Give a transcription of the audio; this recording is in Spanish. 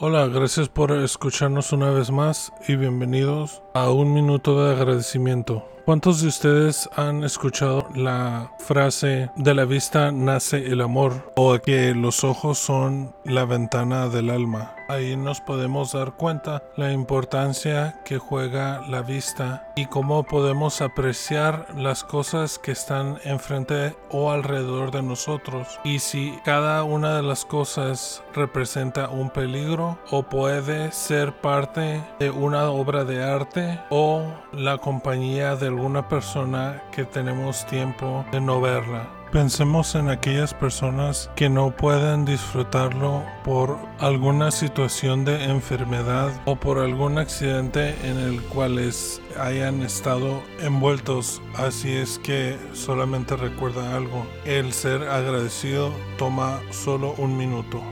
Hola, gracias por escucharnos una vez más y bienvenidos a un minuto de agradecimiento. ¿Cuántos de ustedes han escuchado la frase de la vista nace el amor o que los ojos son la ventana del alma? Ahí nos podemos dar cuenta la importancia que juega la vista y cómo podemos apreciar las cosas que están enfrente o alrededor de nosotros y si cada una de las cosas representa un peligro o puede ser parte de una obra de arte o la compañía de alguna persona que tenemos tiempo de no verla. Pensemos en aquellas personas que no pueden disfrutarlo por alguna situación de enfermedad o por algún accidente en el cual hayan estado envueltos. Así es que solamente recuerda algo. El ser agradecido toma solo un minuto.